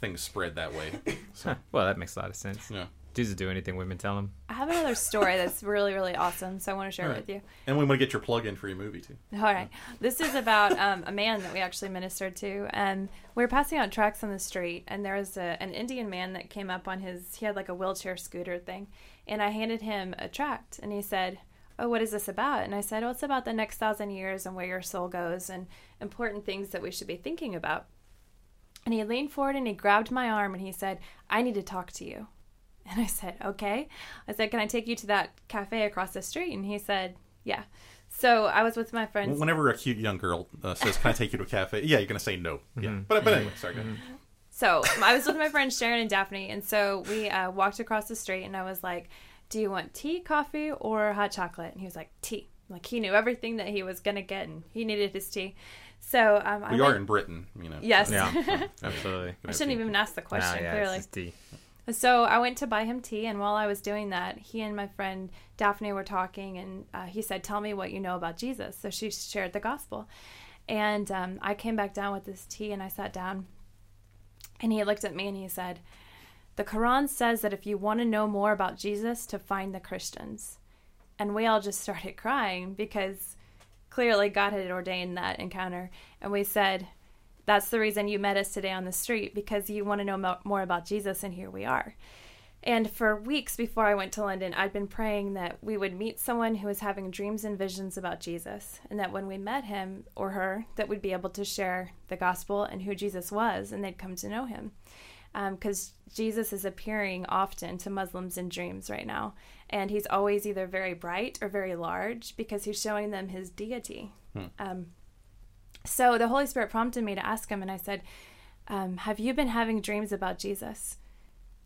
things spread that way. So Well, that makes a lot of sense. yeah. Dudes will do anything women tell them. I have another story that's really, really awesome, so I want to share All it right. with you. And we want to get your plug in for your movie too. All right. This is about um, a man that we actually ministered to. And we were passing out tracks on the street, and there was a, an Indian man that came up on his, he had like a wheelchair scooter thing. And I handed him a tract, and he said, Oh, what is this about? And I said, Oh, it's about the next thousand years and where your soul goes and important things that we should be thinking about. And he leaned forward and he grabbed my arm and he said, I need to talk to you. And I said, okay. I said, can I take you to that cafe across the street? And he said, yeah. So I was with my friends. Whenever a cute young girl uh, says, "Can I take you to a cafe?" Yeah, you're gonna say no. Yeah, but but anyway, sorry. go ahead. So I was with my friends Sharon and Daphne, and so we uh, walked across the street, and I was like, "Do you want tea, coffee, or hot chocolate?" And he was like, "Tea." Like he knew everything that he was gonna get, and he needed his tea. So um, I We went- are in Britain, you know. Yes. Yeah, absolutely. I shouldn't even ask the question. Nah, yeah, clearly. So I went to buy him tea, and while I was doing that, he and my friend Daphne were talking, and uh, he said, "Tell me what you know about Jesus." So she shared the gospel, and um, I came back down with this tea, and I sat down, and he looked at me and he said, "The Quran says that if you want to know more about Jesus, to find the Christians," and we all just started crying because clearly God had ordained that encounter, and we said, that's the reason you met us today on the street because you want to know mo- more about Jesus, and here we are. And for weeks before I went to London, I'd been praying that we would meet someone who was having dreams and visions about Jesus, and that when we met him or her, that we'd be able to share the gospel and who Jesus was, and they'd come to know him. Because Jesus is appearing often to Muslims in dreams right now, and he's always either very bright or very large because he's showing them his deity. Um, so the Holy Spirit prompted me to ask him, and I said, um, Have you been having dreams about Jesus?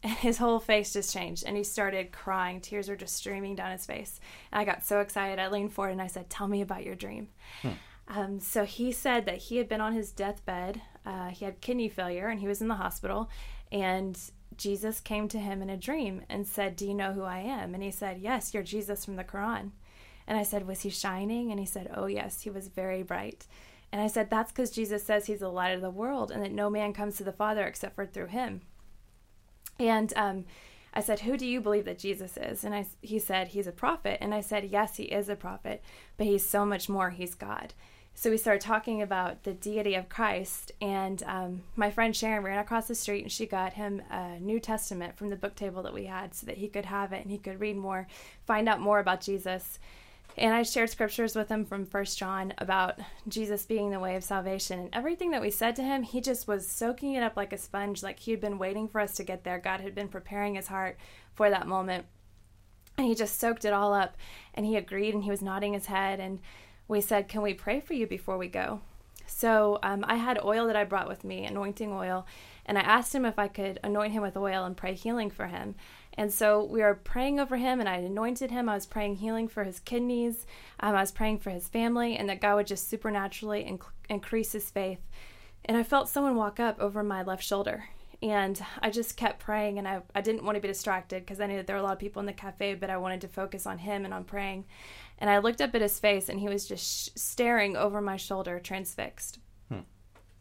And his whole face just changed, and he started crying. Tears were just streaming down his face. And I got so excited. I leaned forward and I said, Tell me about your dream. Um, so he said that he had been on his deathbed. Uh, he had kidney failure, and he was in the hospital. And Jesus came to him in a dream and said, Do you know who I am? And he said, Yes, you're Jesus from the Quran. And I said, Was he shining? And he said, Oh, yes, he was very bright. And I said, That's because Jesus says he's the light of the world and that no man comes to the Father except for through him. And um, I said, Who do you believe that Jesus is? And I, he said, He's a prophet. And I said, Yes, he is a prophet, but he's so much more. He's God. So we started talking about the deity of Christ. And um, my friend Sharon ran across the street and she got him a New Testament from the book table that we had so that he could have it and he could read more, find out more about Jesus. And I shared scriptures with him from First John about Jesus being the way of salvation. And everything that we said to him, he just was soaking it up like a sponge, like he had been waiting for us to get there. God had been preparing his heart for that moment. And he just soaked it all up. And he agreed and he was nodding his head. And we said, Can we pray for you before we go? So um, I had oil that I brought with me, anointing oil, and I asked him if I could anoint him with oil and pray healing for him. And so we were praying over him, and I anointed him. I was praying healing for his kidneys. Um, I was praying for his family, and that God would just supernaturally inc- increase his faith. And I felt someone walk up over my left shoulder. And I just kept praying, and I, I didn't want to be distracted because I knew that there were a lot of people in the cafe, but I wanted to focus on him and on praying. And I looked up at his face, and he was just sh- staring over my shoulder, transfixed.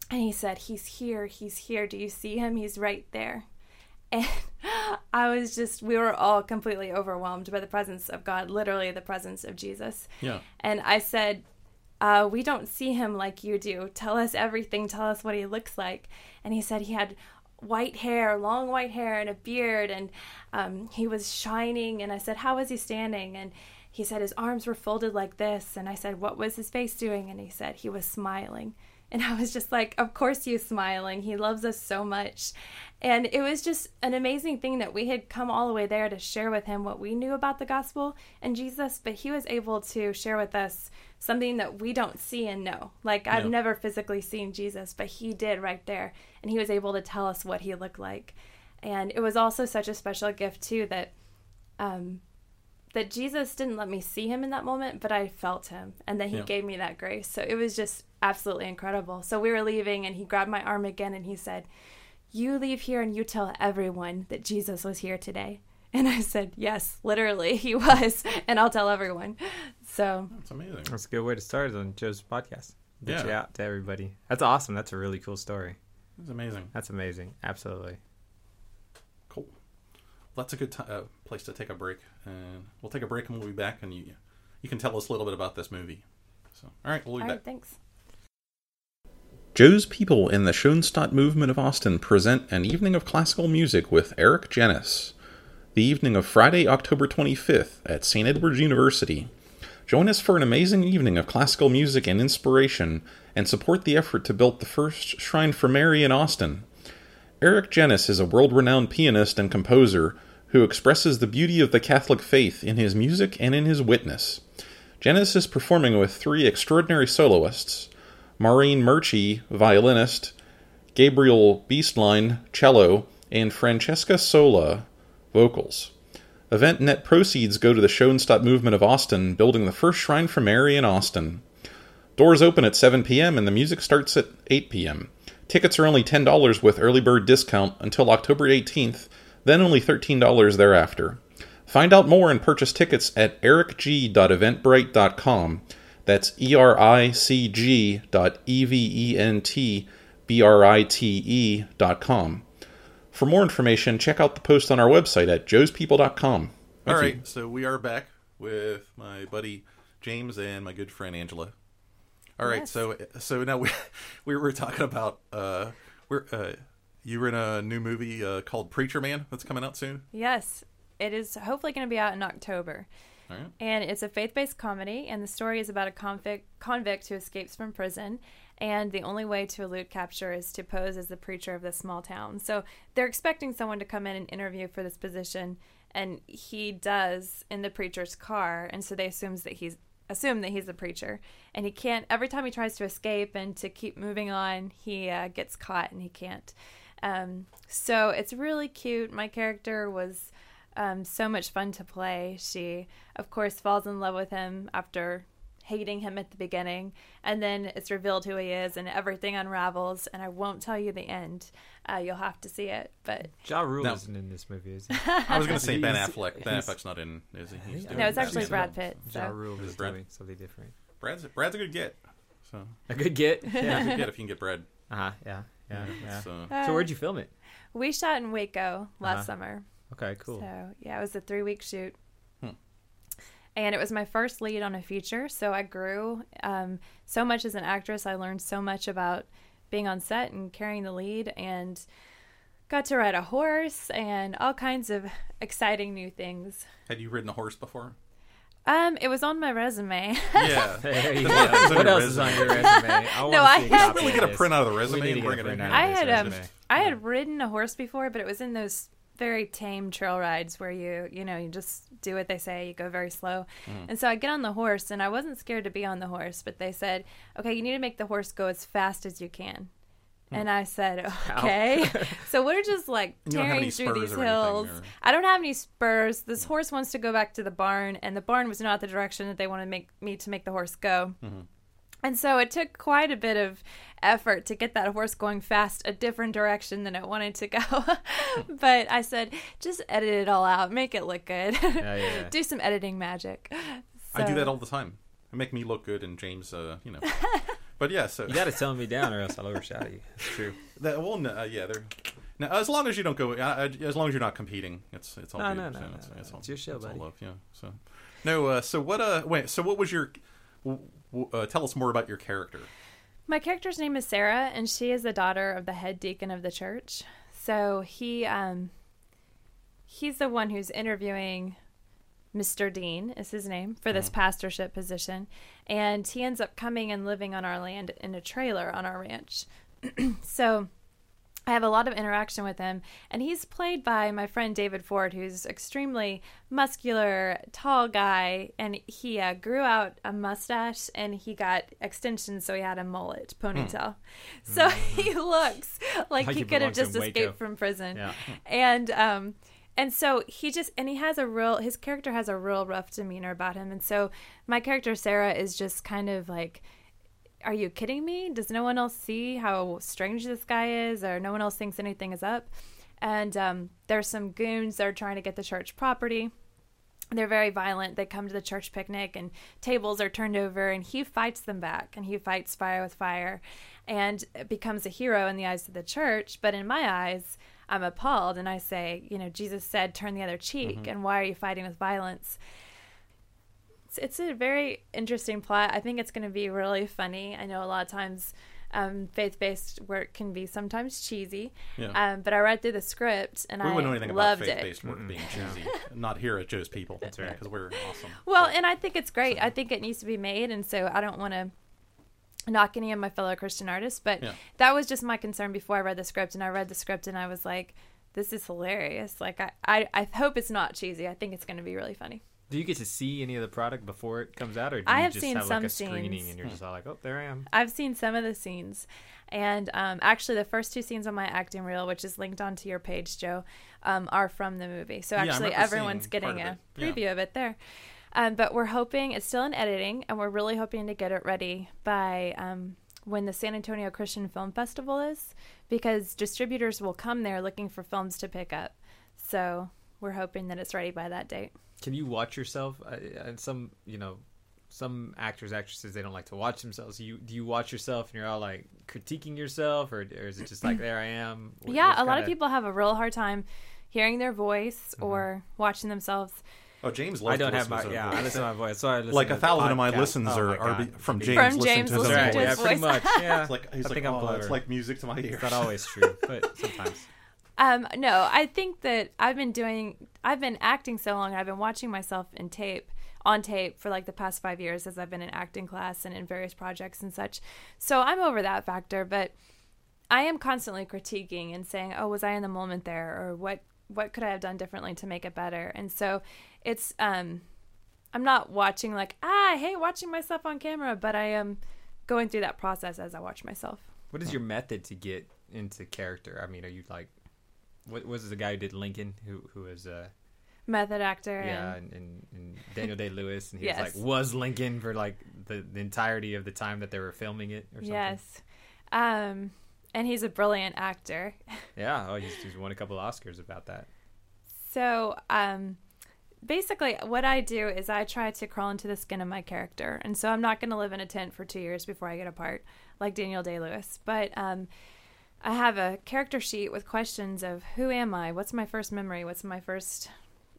And he said, He's here, he's here. Do you see him? He's right there. And I was just, we were all completely overwhelmed by the presence of God, literally the presence of Jesus. Yeah. And I said, uh, We don't see him like you do. Tell us everything. Tell us what he looks like. And he said he had white hair, long white hair, and a beard, and um, he was shining. And I said, How was he standing? And he said his arms were folded like this. And I said, What was his face doing? And he said he was smiling. And I was just like, Of course he's smiling. He loves us so much. And it was just an amazing thing that we had come all the way there to share with him what we knew about the gospel and Jesus, but he was able to share with us something that we don't see and know. Like, I've never physically seen Jesus, but he did right there. And he was able to tell us what he looked like. And it was also such a special gift, too, that. Um, that Jesus didn't let me see him in that moment, but I felt him and that he Yeah. gave me that grace. So it was just absolutely incredible. So we were leaving and he grabbed my arm again and he said, You leave here and you tell everyone that Jesus was here today. And I said, Yes, literally, he was. And I'll tell everyone. So That's amazing. That's a good way to start on Joe's podcast. Get Yeah. you out to everybody. That's awesome. That's a really cool story. That's amazing. That's amazing. Absolutely. Cool. Well, that's a good ti uh, place to take a break, and we'll take a break and we'll be back, and you you can tell us a little bit about this movie. So, all right, we'll be all back. right, thanks. Joe's people in the Schoenstatt movement of Austin present an evening of classical music with Eric Genuis. The evening of Friday, October 25th at St. Edward's University. Join us for an amazing evening of classical music and inspiration and support the effort to build the first shrine for Mary in Austin. Eric Genuis is a world renowned pianist and composer who expresses the beauty of the Catholic faith in his music and in his witness. Genuis is performing with three extraordinary soloists Maureen Murchie, violinist, Gabriel Beastline, cello, and Francesca Sola, vocals. Event net proceeds go to the Schoenstatt Movement of Austin, building the first shrine for Mary in Austin. Doors open at 7 p.m. and the music starts at 8 p.m. Tickets are only $10 with early bird discount until October 18th, then only $13 thereafter. Find out more and purchase tickets at ericg.eventbrite.com. That's E R I C G dot E V E N T B R I T E dot com. For more information, check out the post on our website at joespeople.com. All Thank right, you. so we are back with my buddy James and my good friend Angela. All right, Yes. so so now we we were talking about uh we're uh you were in a new movie uh, called Preacher Man that's coming out soon. Yes, it is hopefully going to be out in October. Right. And it's a faith based comedy, and the story is about a convict, convict who escapes from prison. And the only way to elude capture is to pose as the preacher of this small town. So they're expecting someone to come in and interview for this position, and he does in the preacher's car. And so they assumes that he's assume that he's the preacher, and he can't. Every time he tries to escape and to keep moving on, he uh, gets caught and he can't. Um, so it's really cute. My character was um, so much fun to play. She, of course, falls in love with him after hating him at the beginning, and then it's revealed who he is, and everything unravels. And I won't tell you the end. Uh, you'll have to see it. But Ja Rule No. isn't in this movie, is he? I was going to say Ben Affleck. Ben Affleck's not in, is he? He's No, doing no, it's actually Batman. Brad Pitt. Ja Rule Is is Brad- doing something different. Brad's Brad's a good get. So A good get. yeah, Yeah. good get if you can get Brad. uh huh. Yeah. Yeah. Yeah. So So where'd you film it? we shot in Waco last Uh-huh. summer. Okay. Cool. So yeah, it was a three week shoot. Hmm. And it was my first lead on a feature, so I grew um, so much as an actress. I learned so much about being on set and carrying the lead, and got to ride a horse and all kinds of exciting new things. had you ridden a horse before? Um, it was on my resume. Yeah. There. Yeah, what your else is on your resume? I No, I had- copy Really get a print out of the resume and bring it a in print here. out I had um. I had ridden a horse before, but it was in those very tame trail rides where you you know you just do what they say, you go very slow. Mm-hmm. And so I get on the horse, and I wasn't scared to be on the horse, but they said, "Okay, you need to make the horse go as fast as you can." Hmm. And I said, "Okay." so we're just like You don't have tearing through these or anything, hills. or- I don't have any spurs. This horse wants to go back to the barn, and the barn was not the direction that they wanted to make me to make the horse go. Mm-hmm. And so it took quite a bit of effort to get that horse going fast a different direction than it wanted to go. but I said, just edit it all out, make it look good. Yeah, yeah, yeah. Do some editing magic. I do that all the time. I make me look good and James, uh, you know. But yeah, so You got to tone me down, or else I'll overshadow you. It's true. That well, no, uh, yeah, they're Now, as long as you don't go, uh, as long as you're not competing, it's it's all No, good. no, no, So no, it's, no. it's, all, It's your show, it's all love, yeah. So, no. Uh, so what? Uh, wait. So what was your? w- w- Uh, tell us more about your character. My character's name is Sarah, and she is the daughter of the head deacon of the church. So he, um, he's the one who's interviewing Mr. Dean is his name for this pastorship position, and he ends up coming and living on our land in a trailer on our ranch. so I have a lot of interaction with him, and he's played by my friend David Ford, who's extremely muscular, tall guy, and he uh, grew out a mustache and he got extensions, so he had a mullet ponytail. So he looks like, Like he could have just escaped from prison, Yeah. and um. And so he just and he has a real his character has a real rough demeanor about him. And so my character Sarah is just kind of like are you kidding me? Does no one else see how strange this guy is, or no one else thinks anything is up? And um, there's some goons that are trying to get the church property. They're very violent. They come to the church picnic, and tables are turned over, and he fights them back, and he fights fire with fire, and becomes a hero in the eyes of the church. But in my eyes, I'm appalled, and I say, you know, Jesus said, "Turn the other cheek," and why are you fighting with violence? it's, it's a very interesting plot. I think it's going to be really funny. I know a lot of times um, faith-based work can be sometimes cheesy, Yeah. um, but I read through the script and we I wouldn't know anything about loved it. faith-based work being cheesy. Not here at Joe's People. That's right. Because we're awesome. Well, and I think it's great. I think it needs to be made, and so I don't want to knock any of my fellow Christian artists, but Yeah. that was just my concern before I read the script. And I read the script and I was like, "This is hilarious!" Like I, I, I hope it's not cheesy. I think it's going to be really funny. Do you get to see any of the product before it comes out, or do I you have just seen have some like a screening scenes. and you're just all like, "Oh, there I am." I've seen some of the scenes, and um, actually, the first two scenes on my acting reel, which is linked onto your page, Joe, um, are from the movie. So actually, remember everyone's getting a it. Yeah. preview of it there. Um, but we're hoping it's still in editing, and we're really hoping to get it ready by um, when the San Antonio Christian Film Festival is, because distributors will come there looking for films to pick up. So we're hoping that it's ready by that date. Can you watch yourself? Uh, and some, you know, some actors, actresses, they don't like to watch themselves. You do you watch yourself and you're all like critiquing yourself, or, or is it just like there I am? What- yeah, a lot of kinda- people have a real hard time hearing their voice Mm-hmm. or watching themselves. Oh, James loves I don't to have my yeah. his I listen to my voice. So I listen like to a thousand of my podcasts. listens Oh are, my are be, God. from It's James, From listening James to his listening own Right, to yeah, his voice. pretty much. Yeah, It's like he's I like, think I'm oh, clever. it's like music to my ears. It's not always true, but sometimes. Um, no, I think that I've been doing, I've been acting so long. I've been watching myself in tape, on tape for like the past five years as I've been in acting class and in various projects and such. So I'm over that factor, but I am constantly critiquing and saying, "Oh, was I in the moment there?" or "What what could I have done differently to make it better?" And so it's um, I'm not watching like ah, I hate watching myself on camera, but I am going through that process as I watch myself. What is your method to get into character? I mean, are you like, what was the guy who did Lincoln, who who was uh Method actor, yeah, and and, and, Daniel Day Lewis, and he Yes. was like was Lincoln for like the, the entirety of the time that they were filming it, or something. yes, um, and he's a brilliant actor. Yeah. Oh, he's, he's won a couple of Oscars about that. So, um, basically, what I do is I try to crawl into the skin of my character, and so I'm not going to live in a tent for two years before I get a part, like Daniel Day Lewis. But um, I have a character sheet with questions of who am I? What's my first memory? What's my first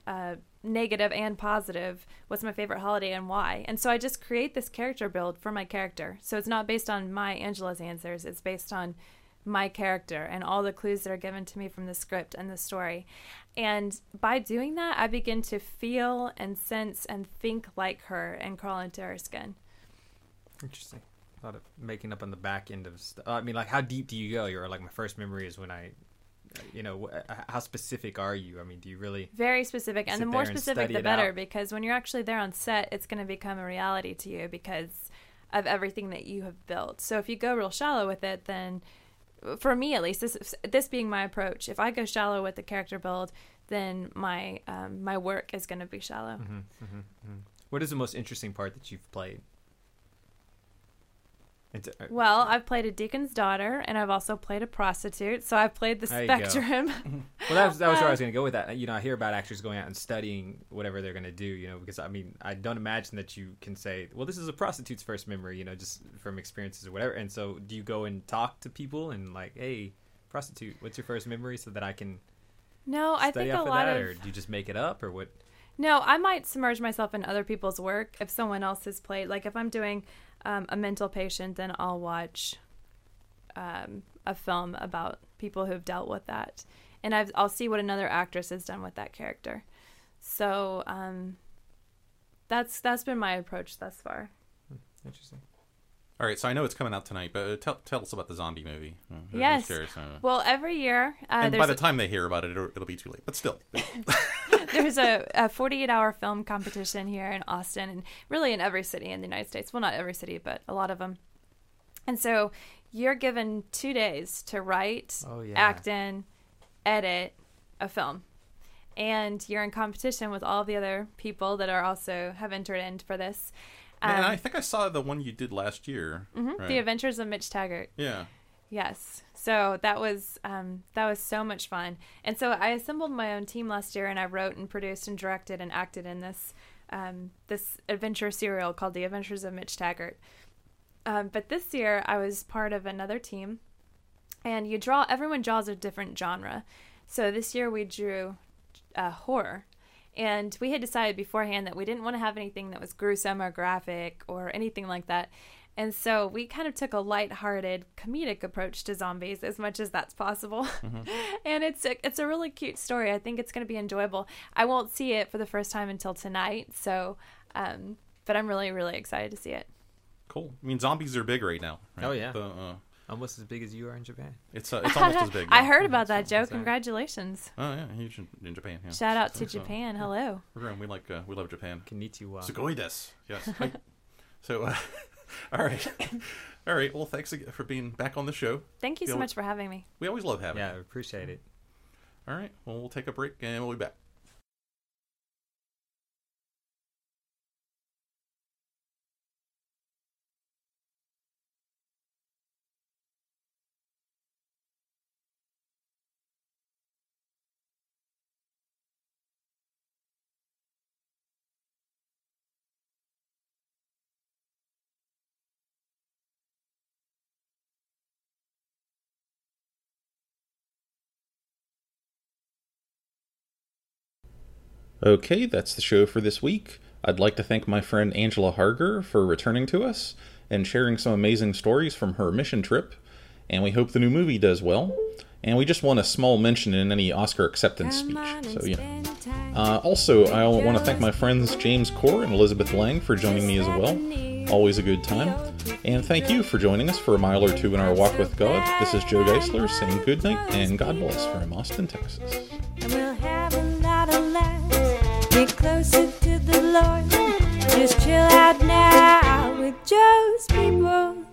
uh, negative and positive? What's my favorite holiday and why? And so I just create this character build for my character. So it's not based on my Angela's answers. It's based on my character and all the clues that are given to me from the script and the story. And by doing that, I begin to feel and sense and think like her and crawl into her skin. Interesting. A lot of making up on the back end of stuff. I mean, like, how deep do you go? You're like, my first memory is when I, you know, how specific are you? I mean, do you really? Very specific. And the more specific, the better, out. because when you're actually there on set, it's going to become a reality to you because of everything that you have built. So if you go real shallow with it, then for me at least, this this being my approach, if I go shallow with the character build, then my um, my work is going to be shallow. Mm-hmm. What is the most interesting part that you've played? It's, uh, Well, I've played a deacon's daughter, and I've also played a prostitute. So I've played the There spectrum. Well, that was, that was where I was going to go with that. You know, I hear about actors going out and studying whatever they're going to do. You know, because I mean, I don't imagine that you can say, "Well, this is a prostitute's first memory." You know, just from experiences or whatever. And so, do you go and talk to people and like, "Hey, prostitute? What's your first memory so that I can No, I study think a lot that, of or do you just make it up, or what? No, I might submerge myself in other people's work if someone else has played. Like if I'm doing um, a mental patient, then I'll watch um, a film about people who've dealt with that, and I've, I'll see what another actress has done with that character. So um, that's that's been my approach thus far. Interesting. All right, so I know it's coming out tonight, but uh, tell tell us about the zombie movie. Uh, Yes. curious, uh, Well, every year uh, and by the time they hear about it, it'll, it'll be too late. But still, there's a, a 48 hour film competition here in Austin and really in every city in the United States. Well, not every city, but a lot of them. And so you're given two days to write, Oh, yeah. act in, edit a film. And you're in competition with all the other people that are also have entered in for this. and Um, I think I saw the one you did last year. mhm, right? The Adventures of Mitch Taggart. yeah. Yes. So that was um, that was so much fun. And so I assembled my own team last year, and I wrote and produced and directed and acted in this um, this adventure serial called The Adventures of Mitch Taggart. Um, but this year, I was part of another team, and you draw. Everyone draws a different genre. So this year we drew uh, horror. And we had decided beforehand that we didn't want to have anything that was gruesome or graphic or anything like that. And so we kind of took a light-hearted comedic approach to zombies as much as that's possible. and it's a, it's a really cute story. I think it's going to be enjoyable. I won't see it for the first time until tonight, so um, but I'm really really excited to see it. Cool. I mean, zombies are big right now. right? Oh, yeah. The, uh, Almost as big as you are in Japan. it's uh, it's almost as big. I heard about that, so Joe. Congratulations. Oh yeah, huge in, in Japan. Yeah. Shout out to So- Japan. Hello. We're. We like. Uh, we love Japan. Konnichiwa. Sugoi desu. Yes. Hi. so, uh, all right, all right. Well, thanks again for being back on the show. Thank you Yeah, so we- much for having me. We always love having Yeah, I you. appreciate it. All right. Well, we'll take a break and we'll be back. Okay, that's the show for this week. I'd like to thank my friend Angela Harger for returning to us and sharing some amazing stories from her mission trip. And we hope the new movie does well. And we just want a small mention in any Oscar acceptance speech. So, you know. Uh, also, I want to thank my friends James Kuhr and Elizabeth Lange for joining me as well. Always a good time. And thank you for joining us for a mile or two in our walk with God. This is Joe Geisler saying good night and God bless from Austin, Texas. Be closer to the Lord. Just chill out now with Joe's people.